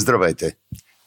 Здравейте!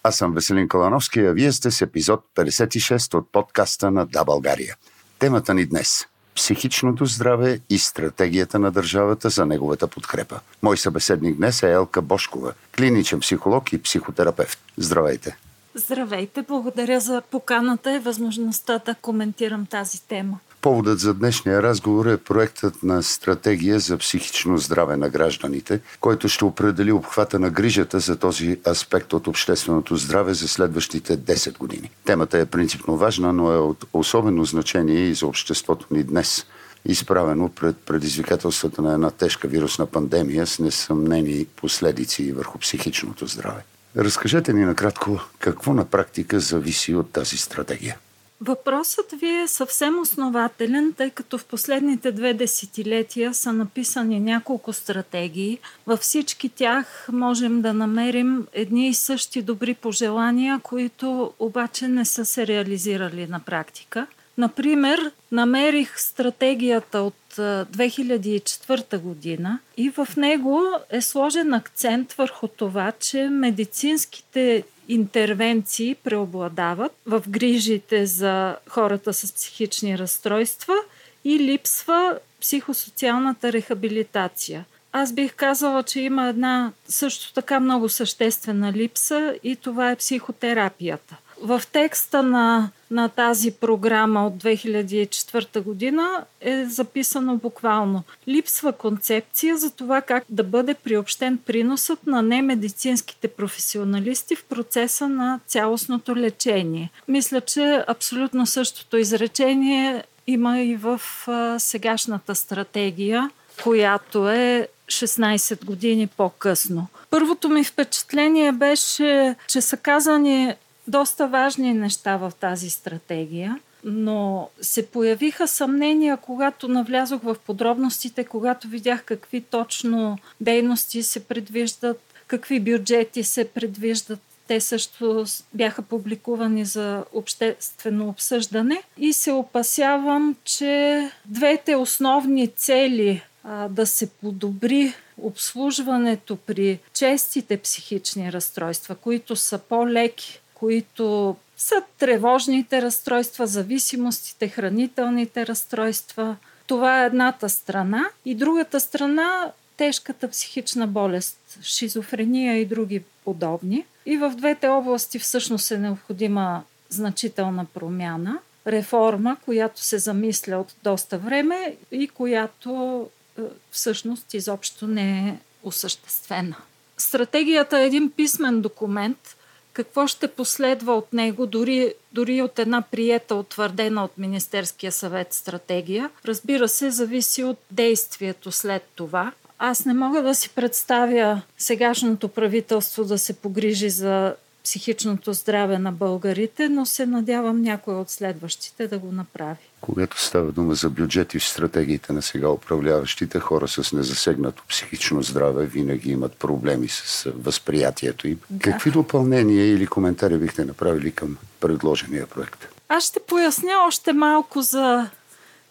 Аз съм Веселин Калановски, а вие сте с епизод 56 от подкаста на Да България. Темата ни днес – психичното здраве и стратегията на държавата за неговата подкрепа. Мой събеседник днес е Елка Бошкова, клиничен психолог и психотерапевт. Здравейте! Здравейте! Благодаря за поканата и възможността да коментирам тази тема. Поводът за днешния разговор е проектът на стратегия за психично здраве на гражданите, който ще определи обхвата на грижата за този аспект от общественото здраве за следващите 10 години. Темата е принципно важна, но е от особено значение и за обществото ни днес изправено пред предизвикателствата на една тежка вирусна пандемия с несъмнени последици върху психичното здраве. Разкажете ни накратко какво на практика зависи от тази стратегия. Въпросът ви е съвсем основателен, тъй като в последните две десетилетия са написани няколко стратегии. Във всички тях можем да намерим едни и същи добри пожелания, които обаче не са се реализирали на практика. Например, намерих стратегията от 2004 година и в него е сложен акцент върху това, че медицинските интервенции преобладават в грижите за хората с психични разстройства и липсва психосоциалната рехабилитация. Аз бих казала, че има една също така много съществена липса и това е психотерапията. В текста на, на тази програма от 2004 година е записано буквално Липсва концепция за това как да бъде приобщен приносът на немедицинските професионалисти в процеса на цялостното лечение. Мисля, че абсолютно същото изречение има и в сегашната стратегия, която е 16 години по-късно. Първото ми впечатление беше, че са казани доста важни неща в тази стратегия, но се появиха съмнения, когато навлязох в подробностите, когато видях какви точно дейности се предвиждат, какви бюджети се предвиждат. Те също бяха публикувани за обществено обсъждане и се опасявам, че двете основни цели да се подобри обслужването при честите психични разстройства, които са по-леки които са тревожните разстройства, зависимостите, хранителните разстройства. Това е едната страна. И другата страна тежката психична болест, шизофрения и други подобни. И в двете области всъщност е необходима значителна промяна, реформа, която се замисля от доста време и която е, всъщност изобщо не е осъществена. Стратегията е един писмен документ – какво ще последва от него, дори, дори от една приета, утвърдена от Министерския съвет стратегия. Разбира се, зависи от действието след това. Аз не мога да си представя сегашното правителство да се погрижи за психичното здраве на българите, но се надявам някой от следващите да го направи. Когато става дума за бюджети в стратегиите на сега управляващите, хора с незасегнато психично здраве винаги имат проблеми с възприятието им. Да. Какви допълнения или коментари бихте направили към предложения проект? Аз ще поясня още малко за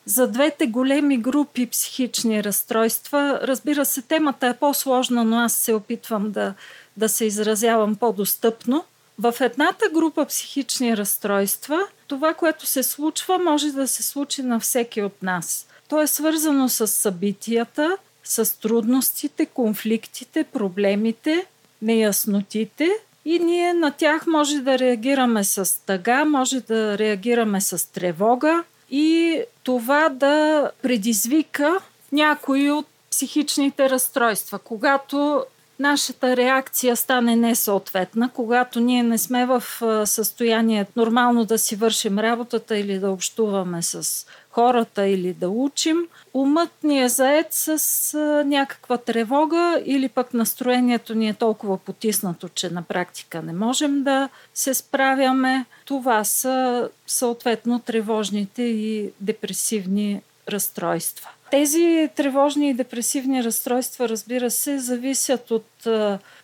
за двете големи групи психични разстройства. Разбира се, темата е по-сложна, но аз се опитвам да, да се изразявам по-достъпно. В едната група психични разстройства, това, което се случва, може да се случи на всеки от нас. То е свързано с събитията, с трудностите, конфликтите, проблемите, неяснотите и ние на тях може да реагираме с тъга, може да реагираме с тревога и това да предизвика някои от психичните разстройства. Когато нашата реакция стане несъответна, когато ние не сме в състояние нормално да си вършим работата или да общуваме с хората или да учим, умът ни е заед с някаква тревога или пък настроението ни е толкова потиснато, че на практика не можем да се справяме. Това са съответно тревожните и депресивни разстройства. Тези тревожни и депресивни разстройства, разбира се, зависят от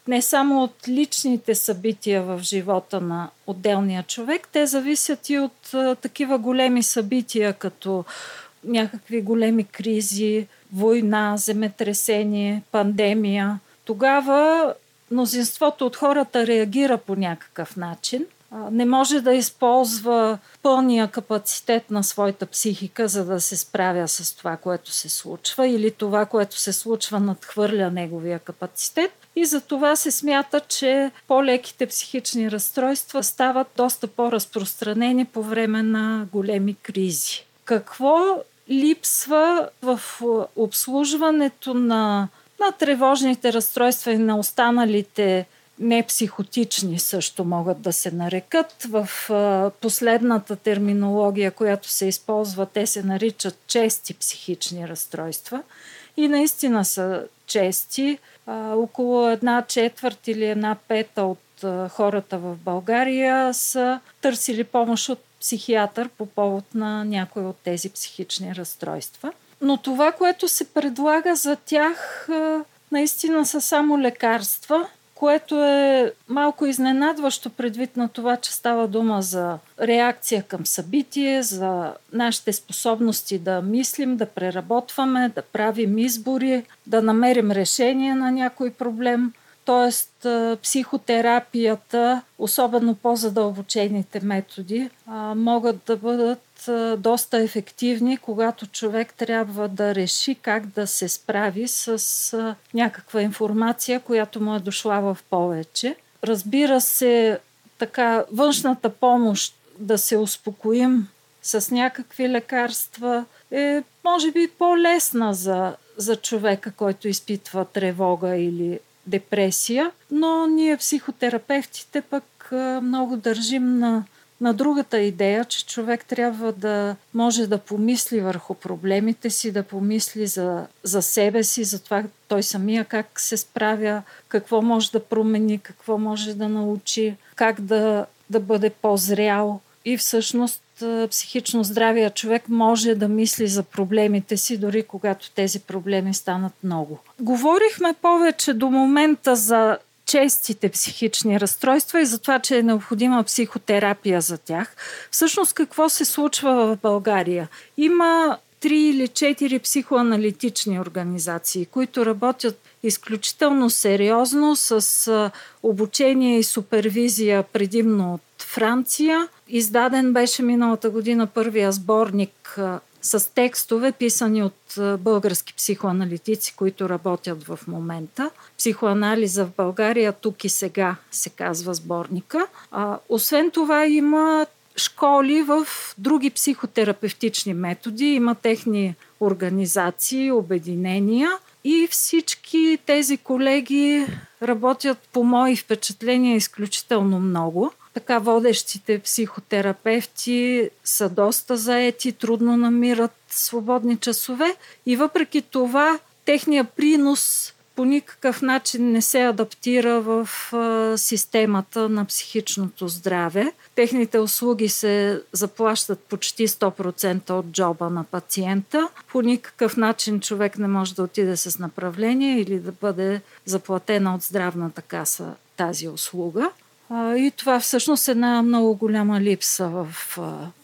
не само от личните събития в живота на отделния човек, те зависят и от такива големи събития, като някакви големи кризи, война, земетресение, пандемия. Тогава мнозинството от хората реагира по някакъв начин – не може да използва пълния капацитет на своята психика, за да се справя с това, което се случва, или това, което се случва, надхвърля неговия капацитет. И за това се смята, че по-леките психични разстройства стават доста по-разпространени по време на големи кризи. Какво липсва в обслужването на, на тревожните разстройства и на останалите непсихотични също могат да се нарекат. В последната терминология, която се използва, те се наричат чести психични разстройства. И наистина са чести. Около една четвърт или една пета от хората в България са търсили помощ от психиатър по повод на някои от тези психични разстройства. Но това, което се предлага за тях, наистина са само лекарства, което е малко изненадващо предвид на това, че става дума за реакция към събитие, за нашите способности да мислим, да преработваме, да правим избори, да намерим решение на някой проблем. Тоест, психотерапията, особено по-задълбочените методи, могат да бъдат доста ефективни, когато човек трябва да реши как да се справи с някаква информация, която му е дошла в повече. Разбира се, така външната помощ да се успокоим с някакви лекарства е, може би, по-лесна за, за човека, който изпитва тревога или депресия, но ние психотерапевтите пък много държим на на другата идея, че човек трябва да може да помисли върху проблемите си, да помисли за, за себе си, за това той самия как се справя, какво може да промени, какво може да научи, как да, да бъде по-зрял. И всъщност психично здравия човек може да мисли за проблемите си, дори когато тези проблеми станат много. Говорихме повече до момента за честите психични разстройства и за това, че е необходима психотерапия за тях. Всъщност какво се случва в България? Има три или четири психоаналитични организации, които работят изключително сериозно с обучение и супервизия предимно от Франция. Издаден беше миналата година първия сборник с текстове, писани от български психоаналитици, които работят в момента. Психоанализа в България тук и сега се казва сборника. Освен това има школи в други психотерапевтични методи, има техни организации, обединения и всички тези колеги работят по мои впечатления изключително много. Така водещите психотерапевти са доста заети, трудно намират свободни часове и въпреки това техния принос по никакъв начин не се адаптира в системата на психичното здраве. Техните услуги се заплащат почти 100% от джоба на пациента. По никакъв начин човек не може да отиде с направление или да бъде заплатена от здравната каса тази услуга. И това всъщност е една много голяма липса в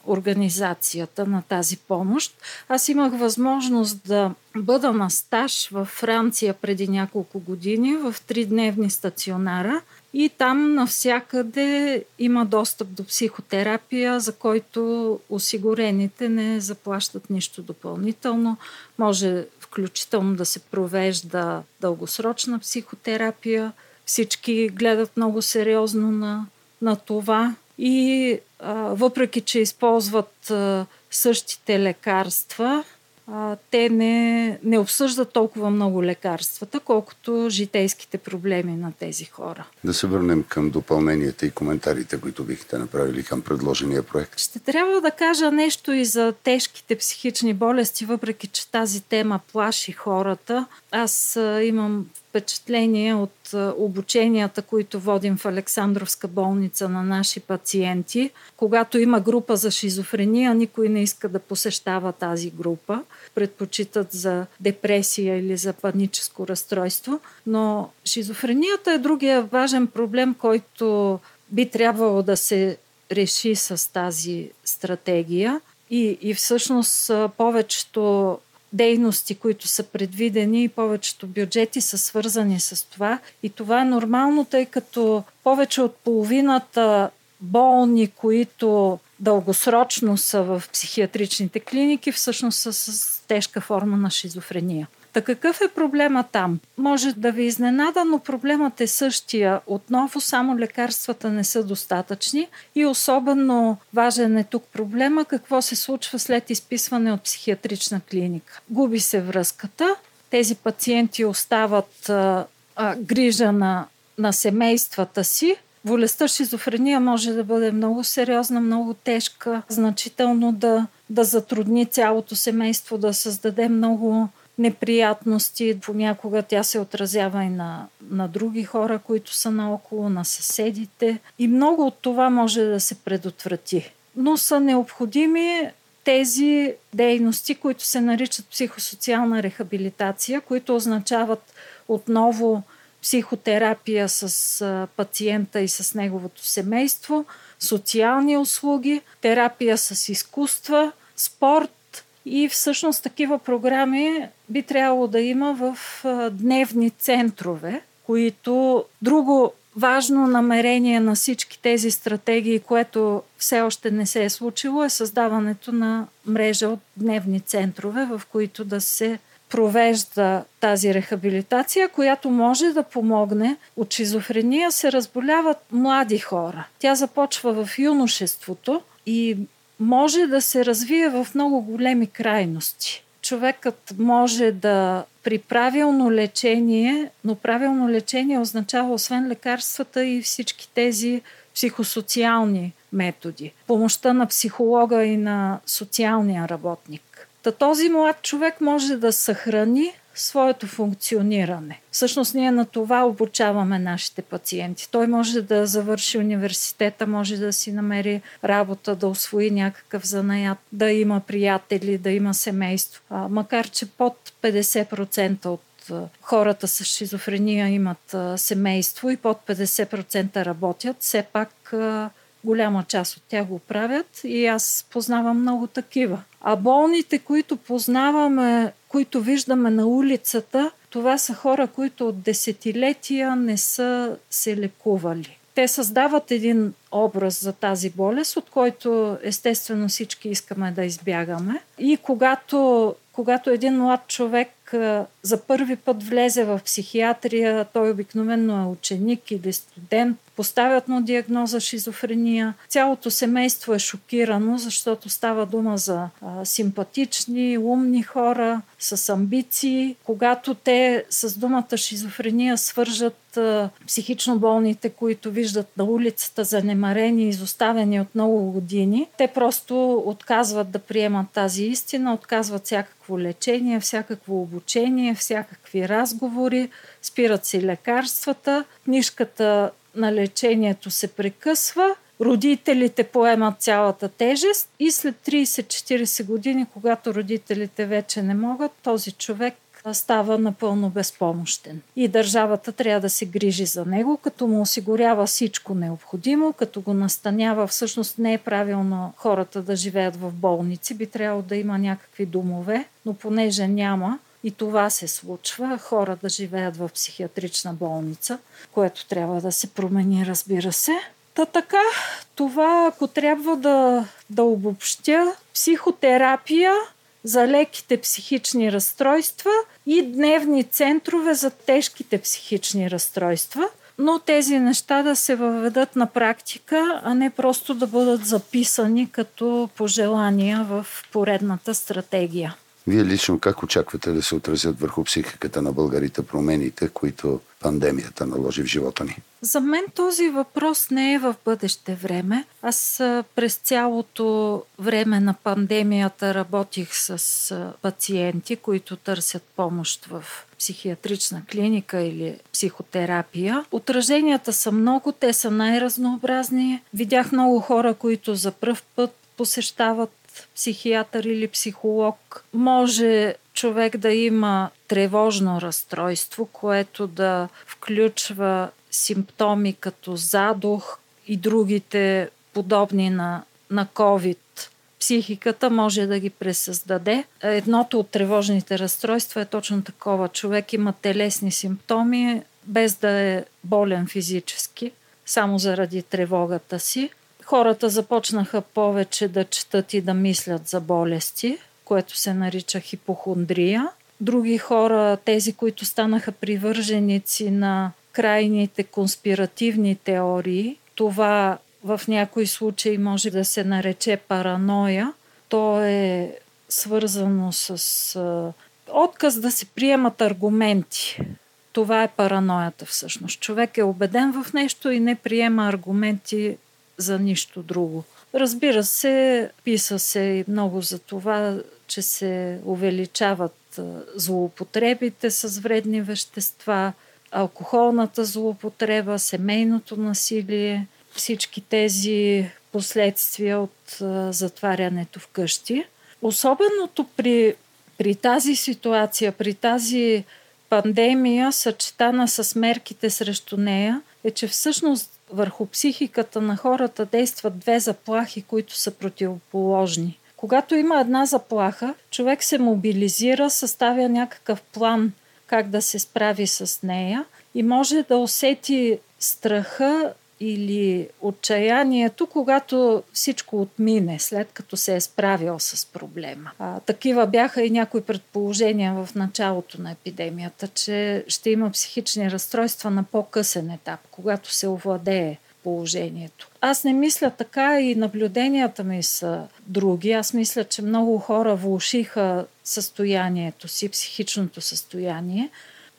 организацията на тази помощ. Аз имах възможност да бъда на стаж във Франция преди няколко години в тридневни стационара и там навсякъде има достъп до психотерапия, за който осигурените не заплащат нищо допълнително. Може включително да се провежда дългосрочна психотерапия – всички гледат много сериозно на, на това и а, въпреки, че използват а, същите лекарства, а, те не, не обсъждат толкова много лекарствата, колкото житейските проблеми на тези хора. Да се върнем към допълненията и коментарите, които бихте направили към предложения проект. Ще трябва да кажа нещо и за тежките психични болести, въпреки че тази тема плаши хората. Аз а, имам впечатление от обученията, които водим в Александровска болница на наши пациенти. Когато има група за шизофрения, никой не иска да посещава тази група. Предпочитат за депресия или за паническо разстройство. Но шизофренията е другия важен проблем, който би трябвало да се реши с тази стратегия. И, и всъщност повечето дейности, които са предвидени и повечето бюджети са свързани с това. И това е нормално, тъй като повече от половината болни, които дългосрочно са в психиатричните клиники, всъщност са с тежка форма на шизофрения. Та какъв е проблема там? Може да ви изненада, но проблемът е същия. Отново само лекарствата не са достатъчни и особено важен е тук проблема какво се случва след изписване от психиатрична клиника. Губи се връзката, тези пациенти остават а, а, грижа на, на семействата си, Болестта шизофрения може да бъде много сериозна, много тежка, значително да, да затрудни цялото семейство, да създаде много неприятности. Понякога тя се отразява и на, на други хора, които са наоколо, на съседите. И много от това може да се предотврати. Но са необходими тези дейности, които се наричат психосоциална рехабилитация, които означават отново психотерапия с пациента и с неговото семейство, социални услуги, терапия с изкуства, спорт и всъщност такива програми би трябвало да има в дневни центрове, които друго важно намерение на всички тези стратегии, което все още не се е случило, е създаването на мрежа от дневни центрове, в които да се провежда тази рехабилитация, която може да помогне. От шизофрения се разболяват млади хора. Тя започва в юношеството и може да се развие в много големи крайности. Човекът може да при правилно лечение, но правилно лечение означава освен лекарствата и всички тези психосоциални методи. Помощта на психолога и на социалния работник. Та този млад човек може да съхрани своето функциониране. Всъщност ние на това обучаваме нашите пациенти. Той може да завърши университета, може да си намери работа, да освои някакъв занаят, да има приятели, да има семейство. А, макар, че под 50% от хората с шизофрения имат семейство и под 50% работят, все пак голяма част от тях го правят и аз познавам много такива. А болните, които познаваме, които виждаме на улицата, това са хора, които от десетилетия не са се лекували. Те създават един образ за тази болест, от който естествено всички искаме да избягаме. И когато, когато един млад човек за първи път влезе в психиатрия, той обикновено е ученик или студент, поставят му диагноза шизофрения. Цялото семейство е шокирано, защото става дума за а, симпатични, умни хора с амбиции. Когато те с думата шизофрения свържат а, психично болните, които виждат на улицата занемарени, изоставени от много години, те просто отказват да приемат тази истина, отказват всякакво лечение, всякакво обучение, всякакви разговори, спират си лекарствата. Книжката на лечението се прекъсва, родителите поемат цялата тежест и след 30-40 години, когато родителите вече не могат, този човек става напълно безпомощен. И държавата трябва да се грижи за него, като му осигурява всичко необходимо, като го настанява. Всъщност не е правилно хората да живеят в болници, би трябвало да има някакви домове, но понеже няма, и това се случва, хора да живеят в психиатрична болница, което трябва да се промени, разбира се. Та така, това, ако трябва да, да обобщя, психотерапия за леките психични разстройства и дневни центрове за тежките психични разстройства, но тези неща да се въведат на практика, а не просто да бъдат записани като пожелания в поредната стратегия. Вие лично как очаквате да се отразят върху психиката на българите промените, които пандемията наложи в живота ни? За мен този въпрос не е в бъдеще време. Аз през цялото време на пандемията работих с пациенти, които търсят помощ в психиатрична клиника или психотерапия. Отраженията са много, те са най-разнообразни. Видях много хора, които за пръв път посещават психиатър или психолог. Може човек да има тревожно разстройство, което да включва симптоми като задух и другите подобни на, на COVID психиката може да ги пресъздаде. Едното от тревожните разстройства е точно такова. Човек има телесни симптоми, без да е болен физически, само заради тревогата си. Хората започнаха повече да четат и да мислят за болести, което се нарича хипохондрия. Други хора, тези, които станаха привърженици на крайните конспиративни теории, това в някои случаи може да се нарече параноя. То е свързано с отказ да се приемат аргументи. Това е параноята всъщност. Човек е убеден в нещо и не приема аргументи за нищо друго. Разбира се, писа се и много за това, че се увеличават злоупотребите с вредни вещества, алкохолната злоупотреба, семейното насилие, всички тези последствия от затварянето в къщи. Особеното при, при тази ситуация, при тази пандемия, съчетана с мерките срещу нея, е, че всъщност върху психиката на хората действат две заплахи, които са противоположни. Когато има една заплаха, човек се мобилизира, съставя някакъв план как да се справи с нея и може да усети страха или отчаянието, когато всичко отмине, след като се е справил с проблема. А, такива бяха и някои предположения в началото на епидемията, че ще има психични разстройства на по-късен етап, когато се овладее положението. Аз не мисля така и наблюденията ми са други. Аз мисля, че много хора влушиха състоянието си, психичното състояние,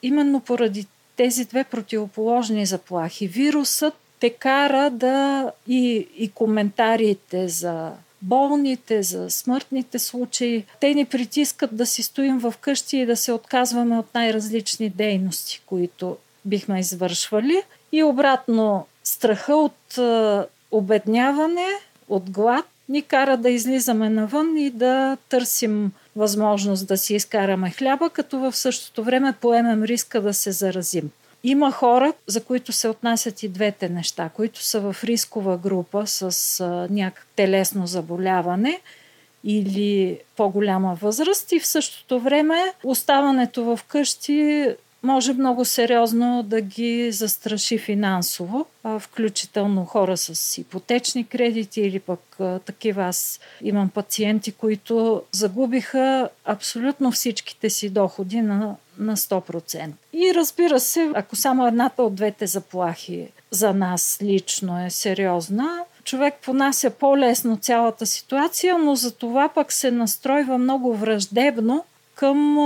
именно поради тези две противоположни заплахи. Вирусът те кара да и, и коментарите за болните, за смъртните случаи, те ни притискат да си стоим в къщи и да се отказваме от най-различни дейности, които бихме извършвали. И обратно, страха от е, обедняване, от глад, ни кара да излизаме навън и да търсим възможност да си изкараме хляба, като в същото време поемем риска да се заразим. Има хора, за които се отнасят и двете неща, които са в рискова група с а, някак телесно заболяване или по-голяма възраст и в същото време оставането в къщи може много сериозно да ги застраши финансово, включително хора с ипотечни кредити или пък такива. Аз имам пациенти, които загубиха абсолютно всичките си доходи на, на 100%. И разбира се, ако само едната от двете заплахи за нас лично е сериозна, човек понася по-лесно цялата ситуация, но за това пък се настройва много враждебно към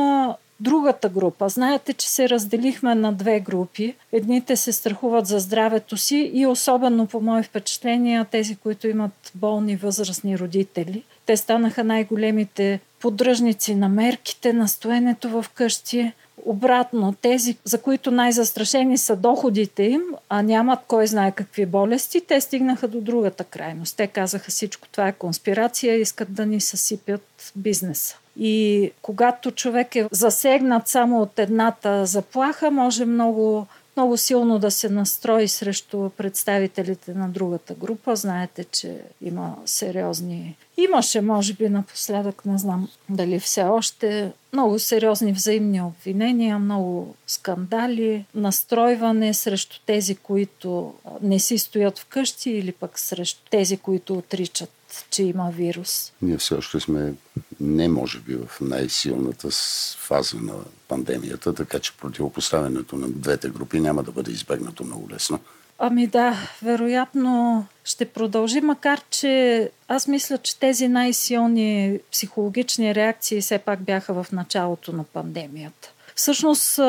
другата група. Знаете, че се разделихме на две групи. Едните се страхуват за здравето си и особено по мои впечатления тези, които имат болни възрастни родители. Те станаха най-големите поддръжници на мерките, на стоенето в къщи. Обратно, тези, за които най-застрашени са доходите им, а нямат кой знае какви болести, те стигнаха до другата крайност. Те казаха всичко това е конспирация, искат да ни съсипят бизнеса. И когато човек е засегнат само от едната заплаха, може много, много силно да се настрои срещу представителите на другата група. Знаете, че има сериозни. Имаше, може би, напоследък, не знам дали все още, много сериозни взаимни обвинения, много скандали, настройване срещу тези, които не си стоят вкъщи или пък срещу тези, които отричат че има вирус? Ние все още сме не може би в най-силната фаза на пандемията, така че противопоставянето на двете групи няма да бъде избегнато много лесно. Ами да, вероятно ще продължи, макар че аз мисля, че тези най-силни психологични реакции все пак бяха в началото на пандемията. Всъщност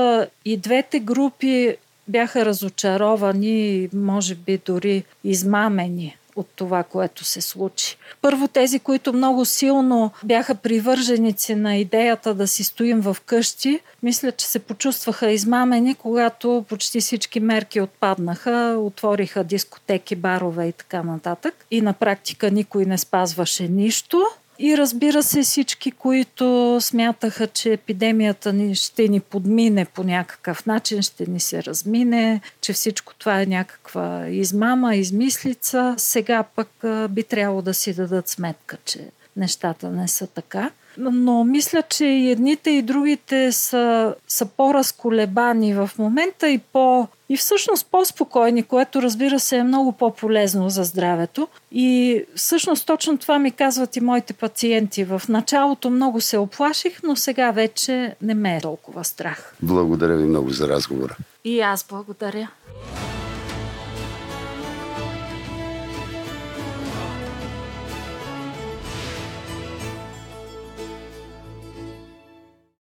и двете групи бяха разочаровани, може би дори измамени от това, което се случи. Първо тези, които много силно бяха привърженици на идеята да си стоим в къщи, мисля, че се почувстваха измамени, когато почти всички мерки отпаднаха, отвориха дискотеки, барове и така нататък. И на практика никой не спазваше нищо. И разбира се, всички, които смятаха, че епидемията ни ще ни подмине по някакъв начин, ще ни се размине, че всичко това е някаква измама, измислица, сега пък би трябвало да си дадат сметка, че нещата не са така. Но мисля, че и едните и другите са, са по-разколебани в момента и по и всъщност по-спокойни, което разбира се е много по-полезно за здравето. И всъщност точно това ми казват и моите пациенти. В началото много се оплаших, но сега вече не ме е толкова страх. Благодаря ви много за разговора. И аз благодаря.